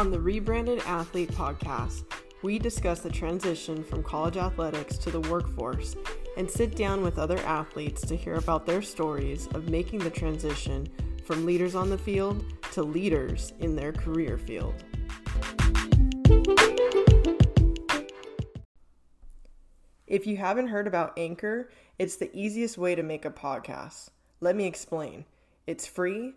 On the Rebranded Athlete podcast, we discuss the transition from college athletics to the workforce and sit down with other athletes to hear about their stories of making the transition from leaders on the field to leaders in their career field. If you haven't heard about Anchor, it's the easiest way to make a podcast. Let me explain. It's free.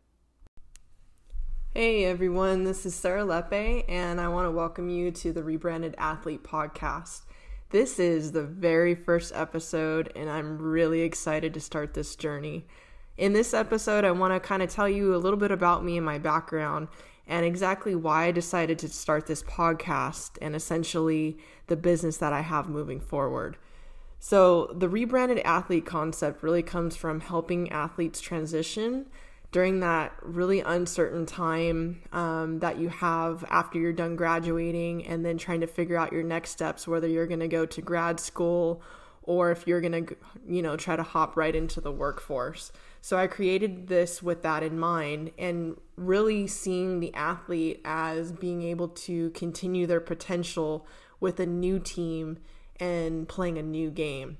Hey everyone, this is Sarah Lepe, and I want to welcome you to the Rebranded Athlete Podcast. This is the very first episode, and I'm really excited to start this journey. In this episode, I want to kind of tell you a little bit about me and my background and exactly why I decided to start this podcast and essentially the business that I have moving forward. So, the rebranded athlete concept really comes from helping athletes transition during that really uncertain time um, that you have after you're done graduating and then trying to figure out your next steps, whether you're going to go to grad school or if you're going to, you know, try to hop right into the workforce. So I created this with that in mind and really seeing the athlete as being able to continue their potential with a new team and playing a new game.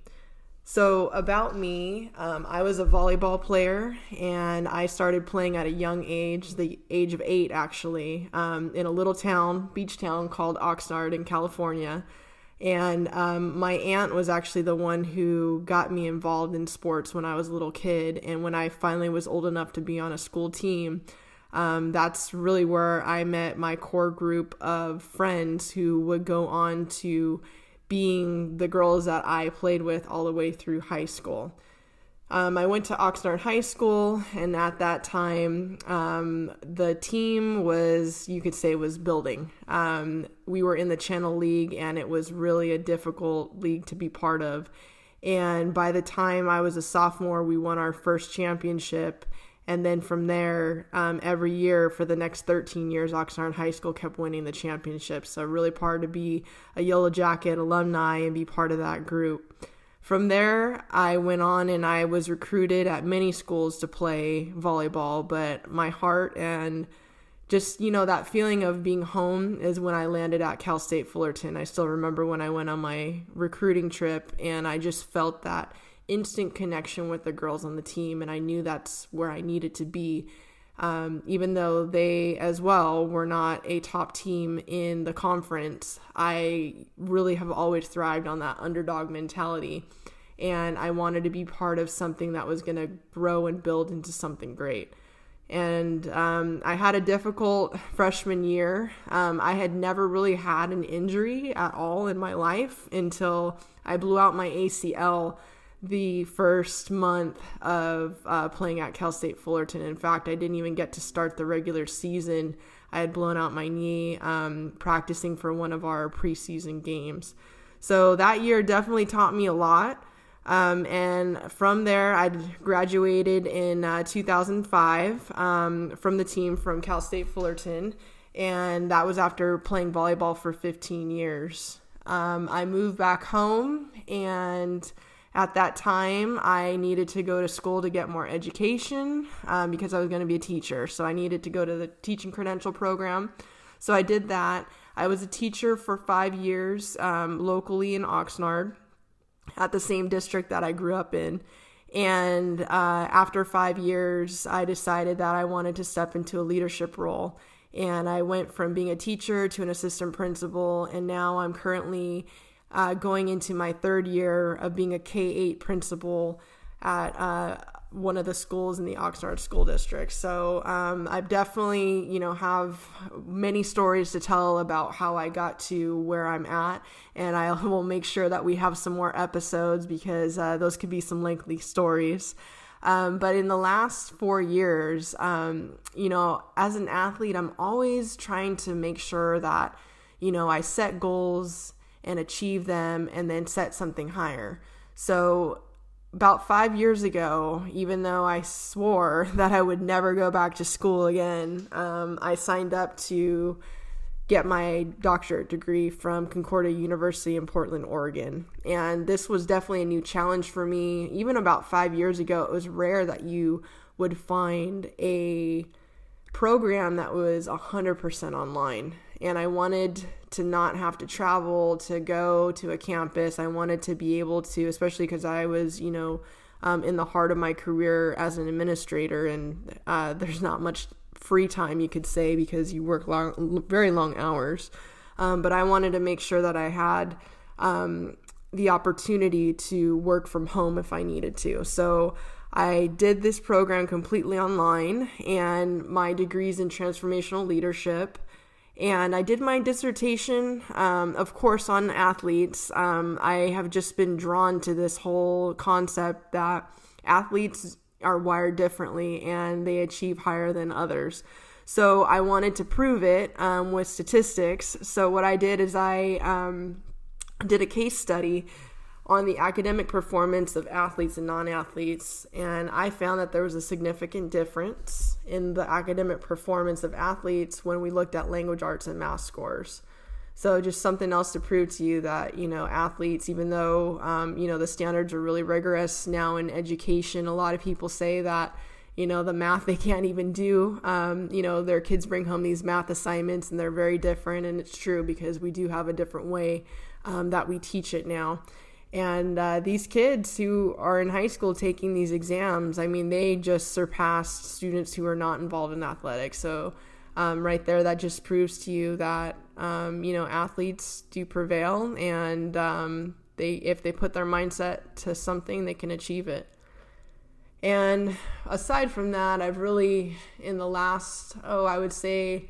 So, about me, um, I was a volleyball player and I started playing at a young age, the age of eight actually, um, in a little town, beach town called Oxnard in California. And um, my aunt was actually the one who got me involved in sports when I was a little kid. And when I finally was old enough to be on a school team, um, that's really where I met my core group of friends who would go on to being the girls that I played with all the way through high school. Um, I went to Oxnard High School, and at that time, um, the team was, you could say, was building. Um, we were in the Channel League, and it was really a difficult league to be part of. And by the time I was a sophomore, we won our first championship. And then from there, um, every year for the next 13 years, Oxnard High School kept winning the championship. So, really proud to be a Yellow Jacket alumni and be part of that group. From there, I went on and I was recruited at many schools to play volleyball, but my heart and just, you know, that feeling of being home is when I landed at Cal State Fullerton. I still remember when I went on my recruiting trip and I just felt that instant connection with the girls on the team, and I knew that's where I needed to be. Um, even though they as well were not a top team in the conference, I really have always thrived on that underdog mentality. And I wanted to be part of something that was going to grow and build into something great. And um, I had a difficult freshman year. Um, I had never really had an injury at all in my life until I blew out my ACL the first month of uh, playing at Cal State Fullerton. In fact, I didn't even get to start the regular season. I had blown out my knee um, practicing for one of our preseason games. So that year definitely taught me a lot. Um, and from there, I graduated in uh, 2005 um, from the team from Cal State Fullerton. And that was after playing volleyball for 15 years. Um, I moved back home and at that time, I needed to go to school to get more education um, because I was going to be a teacher. So I needed to go to the teaching credential program. So I did that. I was a teacher for five years um, locally in Oxnard at the same district that I grew up in. And uh, after five years, I decided that I wanted to step into a leadership role. And I went from being a teacher to an assistant principal, and now I'm currently uh, going into my third year of being a K 8 principal at uh, one of the schools in the Oxnard School District. So um, I definitely, you know, have many stories to tell about how I got to where I'm at, and I will make sure that we have some more episodes because uh, those could be some lengthy stories. Um, but in the last four years, um, you know, as an athlete, I'm always trying to make sure that, you know, I set goals and achieve them and then set something higher. So, about five years ago, even though I swore that I would never go back to school again, um, I signed up to get my doctorate degree from Concordia University in Portland, Oregon. And this was definitely a new challenge for me. Even about five years ago, it was rare that you would find a program that was 100% online. And I wanted to not have to travel to go to a campus. I wanted to be able to, especially because I was, you know, um, in the heart of my career as an administrator, and uh, there's not much free time, you could say, because you work long, very long hours. Um, but I wanted to make sure that I had um, the opportunity to work from home if I needed to. So I did this program completely online, and my degrees in transformational leadership. And I did my dissertation, um, of course, on athletes. Um, I have just been drawn to this whole concept that athletes are wired differently and they achieve higher than others. So I wanted to prove it um, with statistics. So what I did is I um, did a case study on the academic performance of athletes and non-athletes and i found that there was a significant difference in the academic performance of athletes when we looked at language arts and math scores so just something else to prove to you that you know athletes, even though um, you know the standards are really rigorous now in education, a lot of people say that you know the math they can't even do. Um, you know their kids bring home these math assignments and they're very different, and it's true because we do have a different way um, that we teach it now. And uh, these kids who are in high school taking these exams, I mean, they just surpassed students who are not involved in athletics. So um, right there, that just proves to you that um, you know athletes do prevail, and um, they if they put their mindset to something, they can achieve it. And aside from that, I've really in the last oh I would say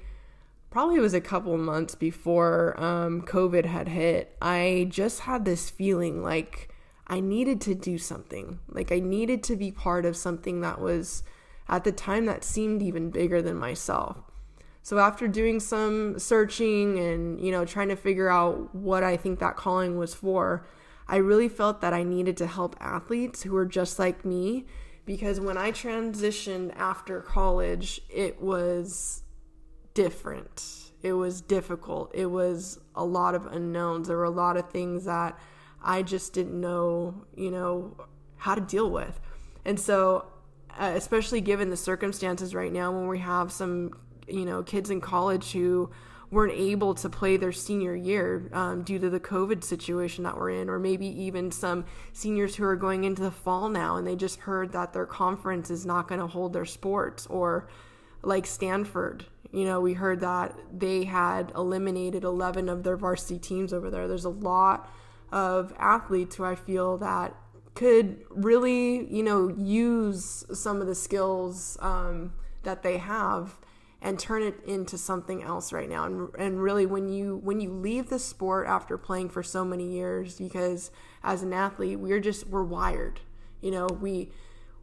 probably was a couple months before um, COVID had hit. I just had this feeling like I needed to do something. Like I needed to be part of something that was at the time that seemed even bigger than myself. So after doing some searching and, you know, trying to figure out what I think that calling was for, I really felt that I needed to help athletes who were just like me because when I transitioned after college, it was different. It was difficult. It was a lot of unknowns. There were a lot of things that I just didn't know, you know, how to deal with. And so, uh, especially given the circumstances right now when we have some you know kids in college who weren't able to play their senior year um, due to the COVID situation that we're in, or maybe even some seniors who are going into the fall now and they just heard that their conference is not going to hold their sports, or like Stanford, you know, we heard that they had eliminated 11 of their varsity teams over there. There's a lot of athletes who I feel that could really, you know, use some of the skills um, that they have and turn it into something else right now and, and really when you when you leave the sport after playing for so many years because as an athlete we're just we're wired you know we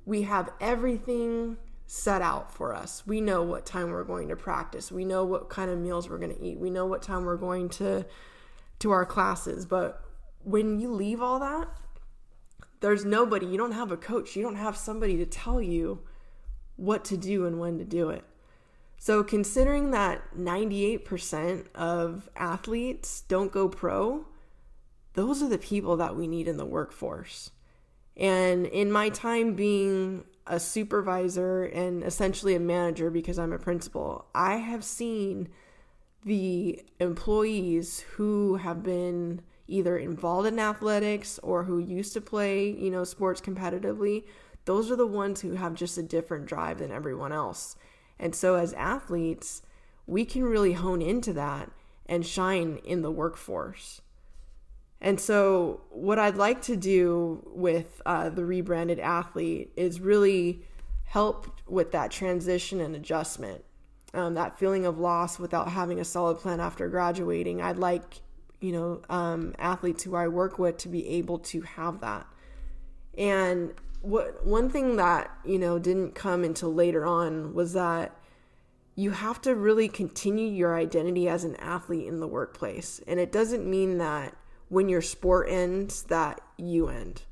we have everything set out for us. We know what time we're going to practice. We know what kind of meals we're going to eat. We know what time we're going to to our classes. But when you leave all that there's nobody you don't have a coach you don't have somebody to tell you what to do and when to do it. So, considering that 98% of athletes don't go pro, those are the people that we need in the workforce. And in my time being a supervisor and essentially a manager because I'm a principal, I have seen the employees who have been either involved in athletics or who used to play, you know, sports competitively. Those are the ones who have just a different drive than everyone else. And so, as athletes, we can really hone into that and shine in the workforce. And so, what I'd like to do with uh, the rebranded athlete is really help with that transition and adjustment. Um, that feeling of loss without having a solid plan after graduating. I'd like, you know, um, athletes who I work with to be able to have that. And what one thing that you know didn't come until later on was that you have to really continue your identity as an athlete in the workplace and it doesn't mean that when your sport ends that you end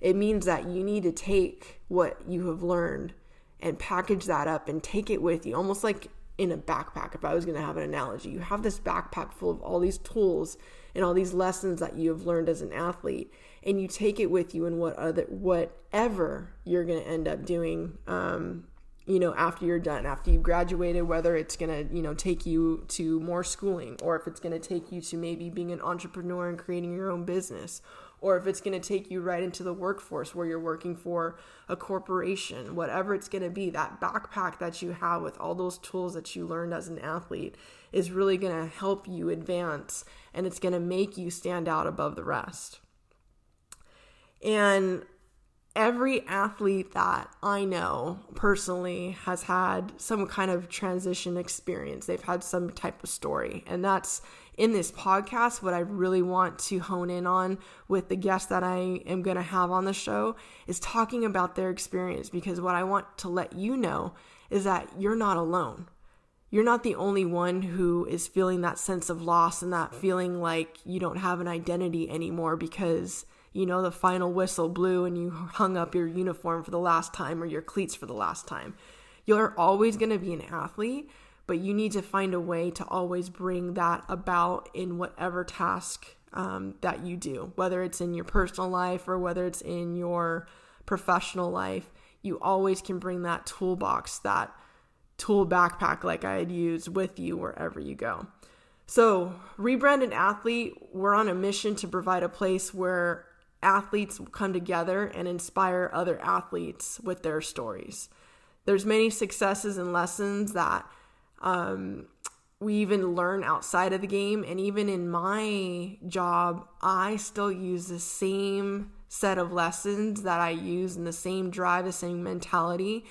It means that you need to take what you have learned and package that up and take it with you, almost like in a backpack. If I was going to have an analogy, you have this backpack full of all these tools and all these lessons that you have learned as an athlete, and you take it with you in what other whatever you're going to end up doing. Um, you know, after you're done, after you've graduated, whether it's going to, you know, take you to more schooling or if it's going to take you to maybe being an entrepreneur and creating your own business or if it's going to take you right into the workforce where you're working for a corporation, whatever it's going to be, that backpack that you have with all those tools that you learned as an athlete is really going to help you advance and it's going to make you stand out above the rest. And every athlete that I know personally has had some kind of transition experience. They've had some type of story. And that's in this podcast what I really want to hone in on with the guests that I am going to have on the show is talking about their experience because what I want to let you know is that you're not alone. You're not the only one who is feeling that sense of loss and that feeling like you don't have an identity anymore because you know, the final whistle blew and you hung up your uniform for the last time or your cleats for the last time. You're always going to be an athlete, but you need to find a way to always bring that about in whatever task um, that you do, whether it's in your personal life or whether it's in your professional life. You always can bring that toolbox, that tool backpack like I had used with you wherever you go. So, rebranded athlete, we're on a mission to provide a place where athletes come together and inspire other athletes with their stories. There's many successes and lessons that um, we even learn outside of the game. And even in my job, I still use the same set of lessons that I use and the same drive, the same mentality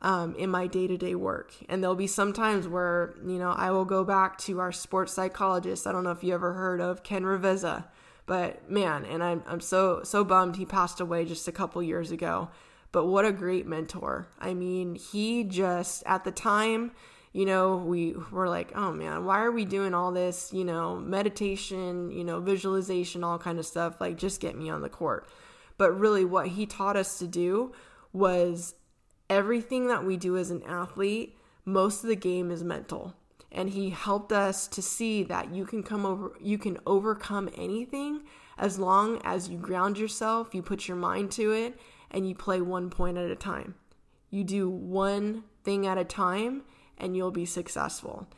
um, in my day to day work. And there'll be some times where, you know, I will go back to our sports psychologist. I don't know if you ever heard of Ken Ravizza but man, and I'm I'm so so bummed he passed away just a couple years ago. But what a great mentor. I mean, he just at the time, you know, we were like, "Oh man, why are we doing all this, you know, meditation, you know, visualization, all kind of stuff? Like just get me on the court." But really what he taught us to do was everything that we do as an athlete, most of the game is mental and he helped us to see that you can come over you can overcome anything as long as you ground yourself, you put your mind to it and you play one point at a time. You do one thing at a time and you'll be successful.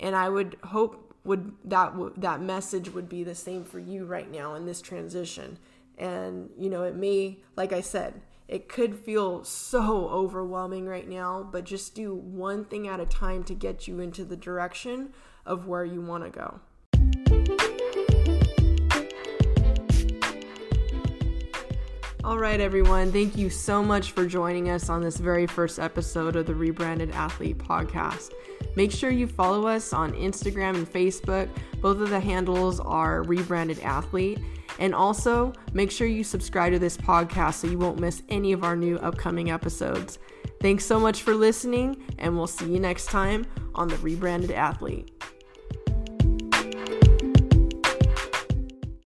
And I would hope would that that message would be the same for you right now in this transition. And you know, it may like I said, it could feel so overwhelming right now, but just do one thing at a time to get you into the direction of where you want to go. All right, everyone. Thank you so much for joining us on this very first episode of the Rebranded Athlete podcast. Make sure you follow us on Instagram and Facebook. Both of the handles are Rebranded Athlete. And also, make sure you subscribe to this podcast so you won't miss any of our new upcoming episodes. Thanks so much for listening, and we'll see you next time on The Rebranded Athlete.